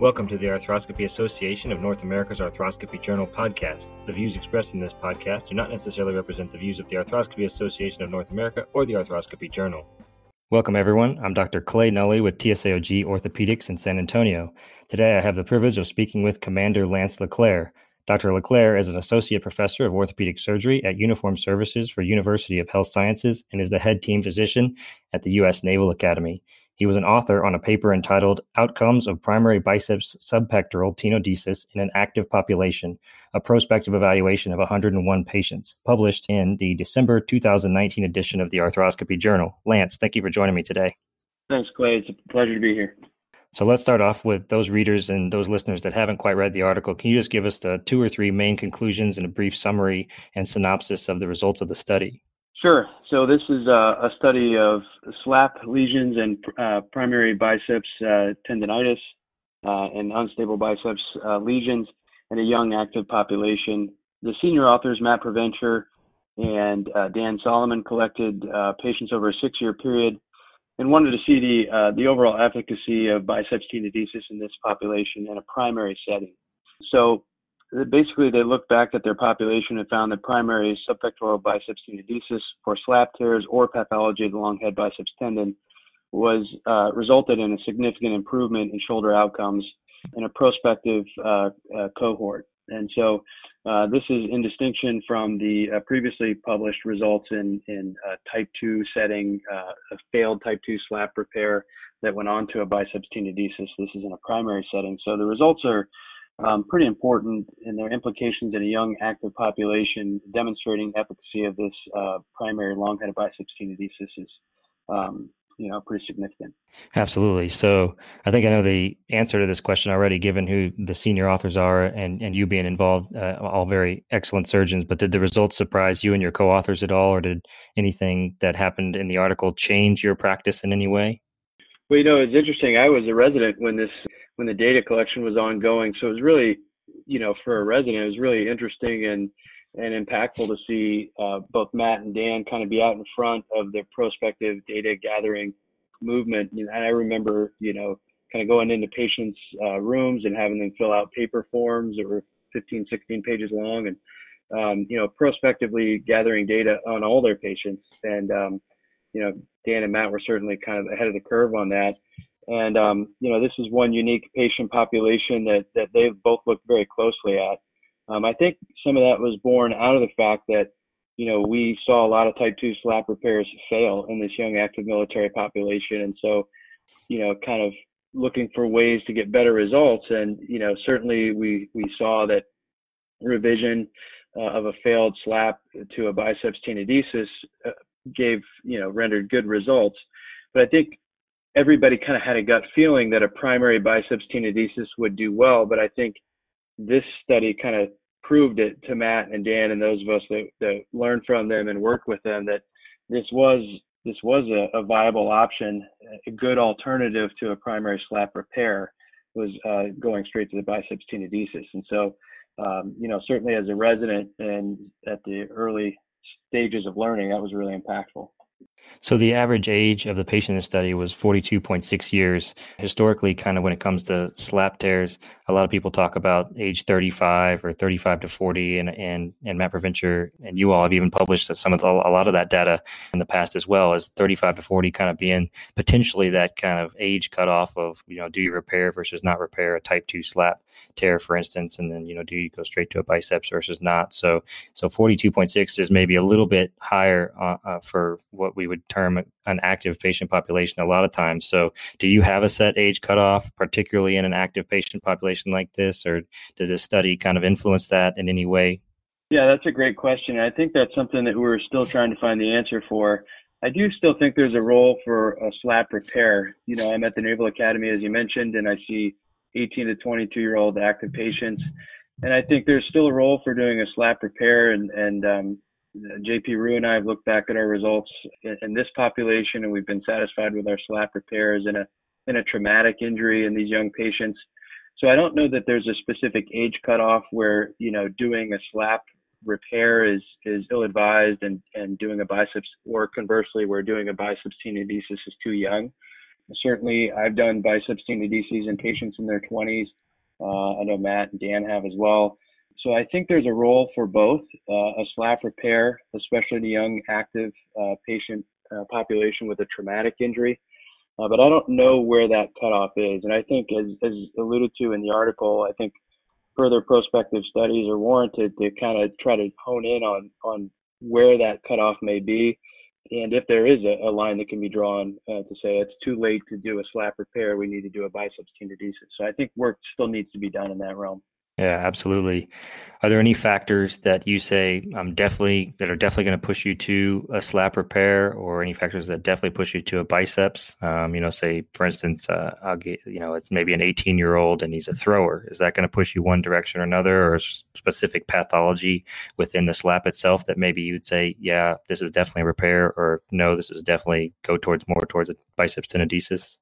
Welcome to the Arthroscopy Association of North America's Arthroscopy Journal podcast. The views expressed in this podcast do not necessarily represent the views of the Arthroscopy Association of North America or the Arthroscopy Journal. Welcome, everyone. I'm Dr. Clay Nulle with TSAOG Orthopedics in San Antonio. Today, I have the privilege of speaking with Commander Lance LeClere. Dr. LeClere is an associate professor of orthopedic surgery at Uniform Services for University of Health Sciences and is the head team physician at the U.S. Naval Academy. He was an author on a paper entitled Outcomes of Primary Biceps Subpectoral Tenodesis in an Active Population, a prospective evaluation of 101 patients, published in the December 2019 edition of the Arthroscopy Journal. Lance, thank you for joining me today. Thanks, Clay. It's a pleasure to be here. So let's start off with those readers and those listeners that haven't quite read the article. Can you just give us the two or three main conclusions and a brief summary and synopsis of the results of the study? Sure. So this is a, a study of SLAP lesions and uh, primary biceps uh, tendonitis uh, and unstable biceps uh, lesions in a young active population. The senior authors, Matt Provencher and uh, Dan Solomon, collected uh, patients over a six-year period and wanted to see the the overall efficacy of biceps tenodesis in this population in a primary setting. So basically they looked back at their population and found that primary subpectoral biceps tenodesis for slap tears or pathology of the long head biceps tendon was uh, resulted in a significant improvement in shoulder outcomes in a prospective uh, uh, cohort. And so uh, this is in distinction from the uh, previously published results in, in type 2 setting, uh, a failed type 2 slap repair that went on to a biceps tenodesis. This is in a primary setting. So the results are um, pretty important in their implications in a young active population, demonstrating efficacy of this uh, primary long-headed biceps tenodesis is, um, you know, pretty significant. Absolutely. So I think I know the answer to this question already, given who the senior authors are and, and you being involved, uh, all very excellent surgeons. But did the results surprise you and your co-authors at all, or did anything that happened in the article change your practice in any way? Well, you know, it's interesting. I was a resident when this when the data collection was ongoing. So it was really, you know, for a resident, it was really interesting and and impactful to see uh, both Matt and Dan kind of be out in front of the prospective data gathering movement. And I remember, you know, kind of going into patients' uh, rooms and having them fill out paper forms that were 15, 16 pages long, and um, you know, prospectively gathering data on all their patients. And um, you know, Dan and Matt were certainly kind of ahead of the curve on that. And um, you know, this is one unique patient population that that they've both looked very closely at. Um, I think some of that was born out of the fact that you know we saw a lot of type two slap repairs fail in this young active military population, and so you know, kind of looking for ways to get better results. And you know, certainly we we saw that revision uh, of a failed slap to a biceps tenodesis uh, gave you know rendered good results. But I think everybody kind of had a gut feeling that a primary biceps tenodesis would do well, but I think this study kind of proved it to Matt and Dan and those of us that, that learned from them and worked with them that this was this was a, a viable option, a good alternative to a primary slap repair was uh, going straight to the biceps tenodesis. And so, um, you know, certainly as a resident and at the early stages of learning, that was really impactful. So the average age of the patient in the study was 42.6 years. Historically, kind of when it comes to slap tears, a lot of people talk about age 35 or 35 to 40, and and and Matt Provencher and you all have even published some of the, a lot of that data in the past as well as 35 to 40 kind of being potentially that kind of age cutoff of you know do you repair versus not repair a type two slap tear, for instance, and then you know do you go straight to a biceps versus not? So so 42.6 is maybe a little bit higher uh, uh, for what we would term an active patient population a lot of times. So do you have a set age cutoff, particularly in an active patient population like this, or does this study kind of influence that in any way? Yeah, that's a great question. I think that's something that we're still trying to find the answer for. I do still think there's a role for a slap repair. You know, I'm at the Naval Academy, as you mentioned, and I see 18 to 22 year old active patients. And I think there's still a role for doing a slap repair. And, and um, JP Rue and I have looked back at our results in, in, this population, and we've been satisfied with our slap repairs in a in a traumatic injury in these young patients. So I don't know that there's a specific age cutoff where you know doing a slap repair is is ill advised and and doing a biceps or conversely where doing a biceps tenodesis is too young certainly, I've done biceps tenodesis in patients in their 20s. Uh, I know Matt and Dan have as well. So I think there's a role for both uh, a SLAP repair, especially in a young active uh, patient uh, population with a traumatic injury. Uh, but I don't know where that cutoff is. And I think, as, as alluded to in the article, I think further prospective studies are warranted to kind of try to hone in on, on where that cutoff may be. And if there is a, a line that can be drawn uh, to say it's too late to do a SLAP repair, we need to do a biceps tenodesis. So I think work still needs to be done in that realm. Yeah, absolutely. Are there any factors that you say um, definitely that are definitely going to push you to a slap repair, or any factors that definitely push you to a biceps? Um, you know, say for instance, uh, I'll get you know it's maybe an 18 year old and he's a thrower. Is that going to push you one direction or another, or specific pathology within the slap itself that maybe you'd say, yeah, this is definitely a repair, or no, this is definitely go towards more towards a biceps tenodesis?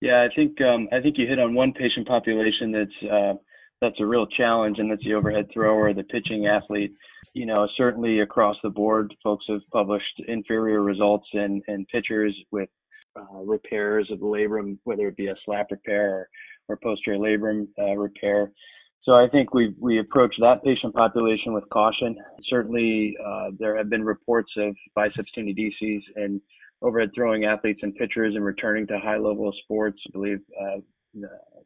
Yeah, I think um, I think you hit on one patient population that's uh, that's a real challenge, and that's the overhead thrower, the pitching athlete. You know, certainly across the board, folks have published inferior results in, in pitchers with uh, repairs of the labrum, whether it be a slap repair or, or posterior labrum uh, repair. So I think we we approach that patient population with caution. Certainly, uh, there have been reports of biceps tenodeses and overhead throwing athletes and pitchers and returning to high level sports. I believe uh,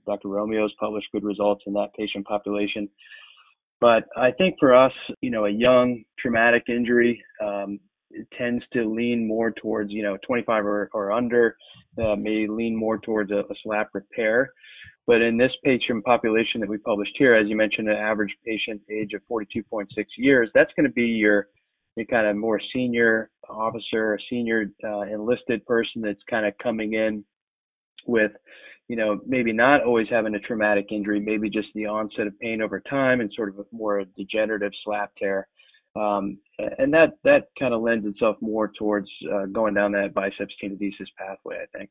Dr. Romeo's published good results in that patient population. But I think for us, you know, a young traumatic injury um, tends to lean more towards, you know, 25 or, or under, uh, may lean more towards a, a slap repair. But in this patient population that we published here, as you mentioned, an average patient age of 42.6 years, that's going to be your, your kind of more senior officer, senior uh, enlisted person that's kind of coming in with you know, maybe not always having a traumatic injury, maybe just the onset of pain over time and sort of a more degenerative slap tear. Um, and that that kind of lends itself more towards uh, going down that biceps tenodesis pathway, I think.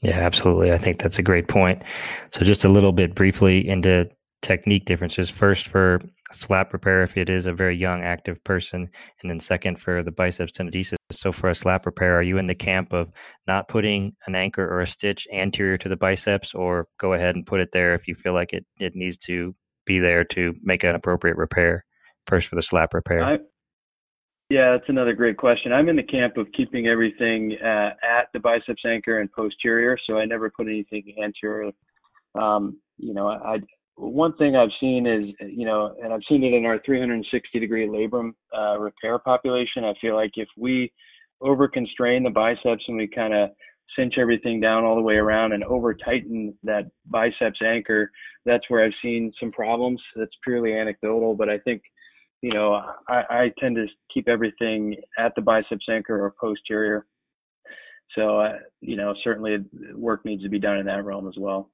Yeah, absolutely. I think that's a great point. So, just a little bit briefly into technique differences. First, for slap repair, if it is a very young active person, and then second for the biceps tenodesis. So, for a slap repair, are you in the camp of not putting an anchor or a stitch anterior to the biceps, or go ahead and put it there if you feel like it, it needs to be there to make an appropriate repair? First, for the slap repair. I, yeah, that's another great question. I'm in the camp of keeping everything uh, at the biceps anchor and posterior, so I never put anything anterior. Um, you know, I one thing I've seen is, you know, and I've seen it in our 360 degree labrum uh, repair population. I feel like if we over constrain the biceps and we kind of cinch everything down all the way around and over tighten that biceps anchor, that's where I've seen some problems. That's purely anecdotal, but I think, you know, I, I tend to keep everything at the biceps anchor or posterior. So, uh, you know, certainly work needs to be done in that realm as well.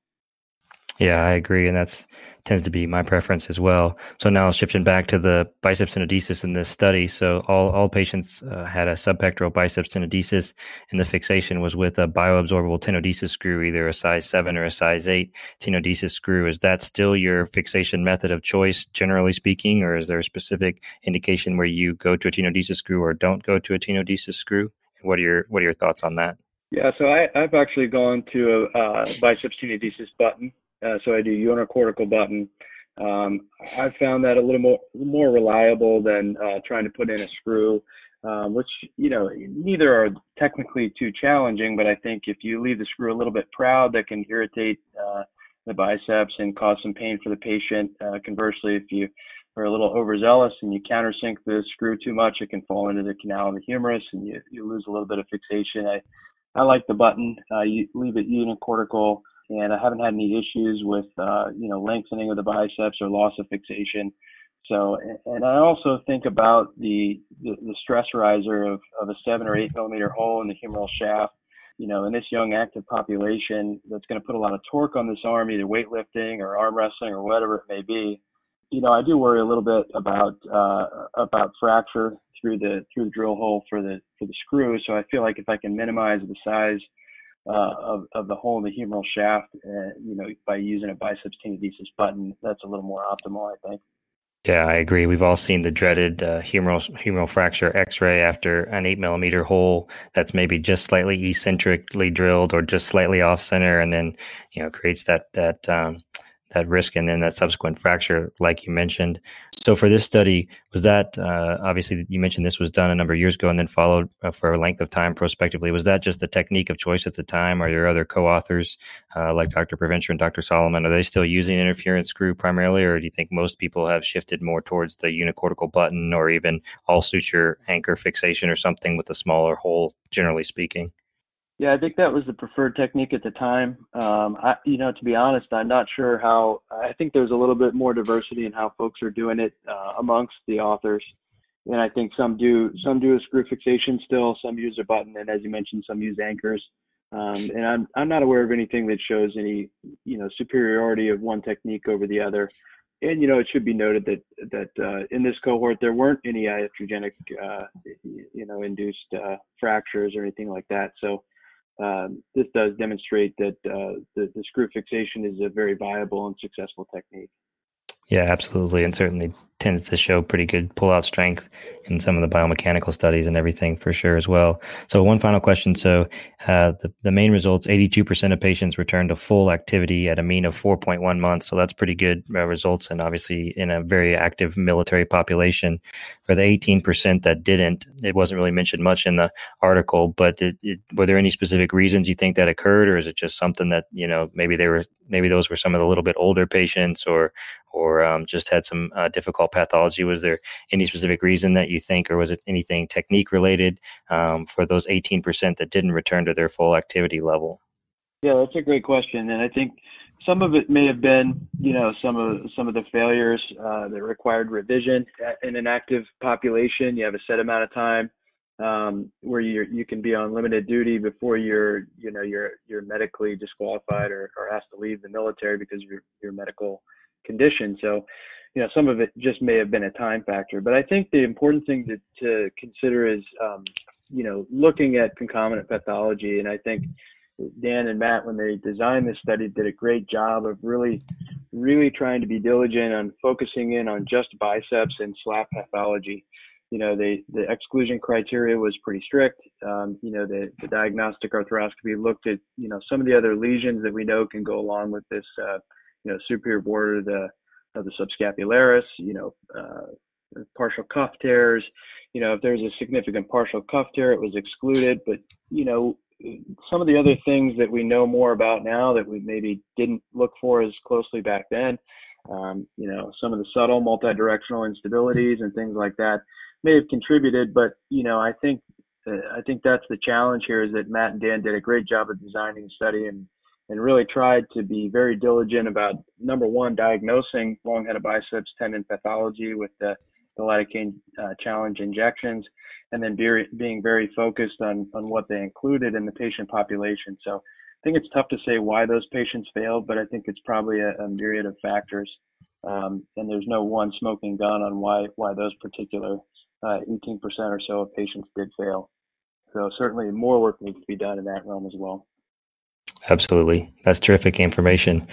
Yeah, I agree, and that's tends to be my preference as well. So now shifting back to the biceps tenodesis in this study. So all all patients uh, had a subpectoral biceps tenodesis, and the fixation was with a bioabsorbable tenodesis screw, either a size seven or a size eight tenodesis screw. Is that still your fixation method of choice, generally speaking, or is there a specific indication where you go to a tenodesis screw or don't go to a tenodesis screw? What are your What are your thoughts on that? Yeah, so I, have actually gone to a uh, biceps tenodesis button uh, so I do unicortical button. Um, I found that a little more more reliable than uh, trying to put in a screw, um, which you know neither are technically too challenging. But I think if you leave the screw a little bit proud, that can irritate uh, the biceps and cause some pain for the patient. Uh, conversely, if you are a little overzealous and you countersink the screw too much, it can fall into the canal of the humerus and you, you lose a little bit of fixation. I I like the button. You leave it unicortical and I haven't had any issues with uh, you know lengthening of the biceps or loss of fixation. So, and I also think about the the, the stress riser of, of a seven or eight millimeter hole in the humeral shaft. You know, in this young active population, that's going to put a lot of torque on this arm, either weightlifting or arm wrestling or whatever it may be. You know, I do worry a little bit about uh, about fracture through the through the drill hole for the for the screw. So I feel like if I can minimize the size uh, of, of the hole in the humeral shaft, uh, you know, by using a biceps tenodesis button, that's a little more optimal, I think. Yeah, I agree. We've all seen the dreaded uh, humeral humeral fracture X-ray after an eight millimeter hole that's maybe just slightly eccentrically drilled or just slightly off center, and then you know creates that that um, that risk and then that subsequent fracture, like you mentioned. So for this study, was that uh, obviously you mentioned this was done a number of years ago and then followed uh, for a length of time prospectively? Was that just the technique of choice at the time? Are your other co-authors uh, like Dr. Provencher and Dr. Solomon? Are they still using interference screw primarily, or do you think most people have shifted more towards the unicortical button or even all suture anchor fixation or something with a smaller hole, generally speaking? Yeah, I think that was the preferred technique at the time. Um, I, you know, to be honest, I'm not sure how. I think there's a little bit more diversity in how folks are doing it uh, amongst the authors, and I think some do some do a screw fixation still, some use a button, and as you mentioned, some use anchors. Um, and I'm I'm not aware of anything that shows any you know superiority of one technique over the other. And you know, it should be noted that that uh, in this cohort there weren't any iatrogenic, uh, you know, induced uh, fractures or anything like that. So um, this does demonstrate that uh, the, the screw fixation is a very viable and successful technique. Yeah, absolutely, and certainly tends to show pretty good pull-out strength in some of the biomechanical studies and everything for sure as well. So one final question. So uh, the, the main results, 82% of patients returned to full activity at a mean of 4.1 months. So that's pretty good uh, results and obviously in a very active military population. For the 18% that didn't, it wasn't really mentioned much in the article, but it, it, were there any specific reasons you think that occurred or is it just something that, you know, maybe they were, maybe those were some of the little bit older patients or, or um, just had some uh, difficult pathology? Was there any specific reason that you think, or was it anything technique related um, for those 18% that didn't return to their full activity level? Yeah, that's a great question, and I think some of it may have been, you know, some of some of the failures uh, that required revision in an active population. You have a set amount of time um, where you you can be on limited duty before you're, you know, you're you're medically disqualified or, or asked to leave the military because your your medical condition. So, you know, some of it just may have been a time factor. But I think the important thing to, to consider is, um, you know, looking at concomitant pathology. And I think Dan and Matt, when they designed this study, did a great job of really, really trying to be diligent on focusing in on just biceps and SLAP pathology. You know, they, the exclusion criteria was pretty strict. Um, you know, the, the diagnostic arthroscopy looked at, you know, some of the other lesions that we know can go along with this uh, you know, superior border of the of the subscapularis, you know, uh, partial cuff tears. You know, if there's a significant partial cuff tear, it was excluded. But you know, some of the other things that we know more about now that we maybe didn't look for as closely back then. Um, you know, some of the subtle multidirectional instabilities and things like that may have contributed. But you know, I think uh, I think that's the challenge here is that Matt and Dan did a great job of designing a study and and really tried to be very diligent about number one, diagnosing long-headed biceps tendon pathology with the, the lidocaine uh, challenge injections, and then be, being very focused on, on what they included in the patient population. So I think it's tough to say why those patients failed, but I think it's probably a, a myriad of factors. Um, and there's no one smoking gun on why why those particular uh, 18% or so of patients did fail. So certainly more work needs to be done in that realm as well. Absolutely. That's terrific information.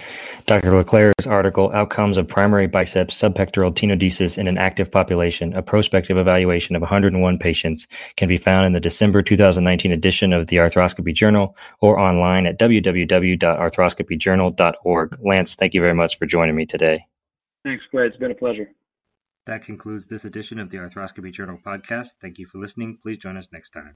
Dr. LeClere's article, Outcomes of Primary Biceps Subpectoral Tenodesis in an Active Population, a prospective evaluation of 101 patients, can be found in the December 2019 edition of the Arthroscopy Journal or online at www.arthroscopyjournal.org. Lance, thank you very much for joining me today. Thanks, Clay. It's been a pleasure. That concludes this edition of the Arthroscopy Journal podcast. Thank you for listening. Please join us next time.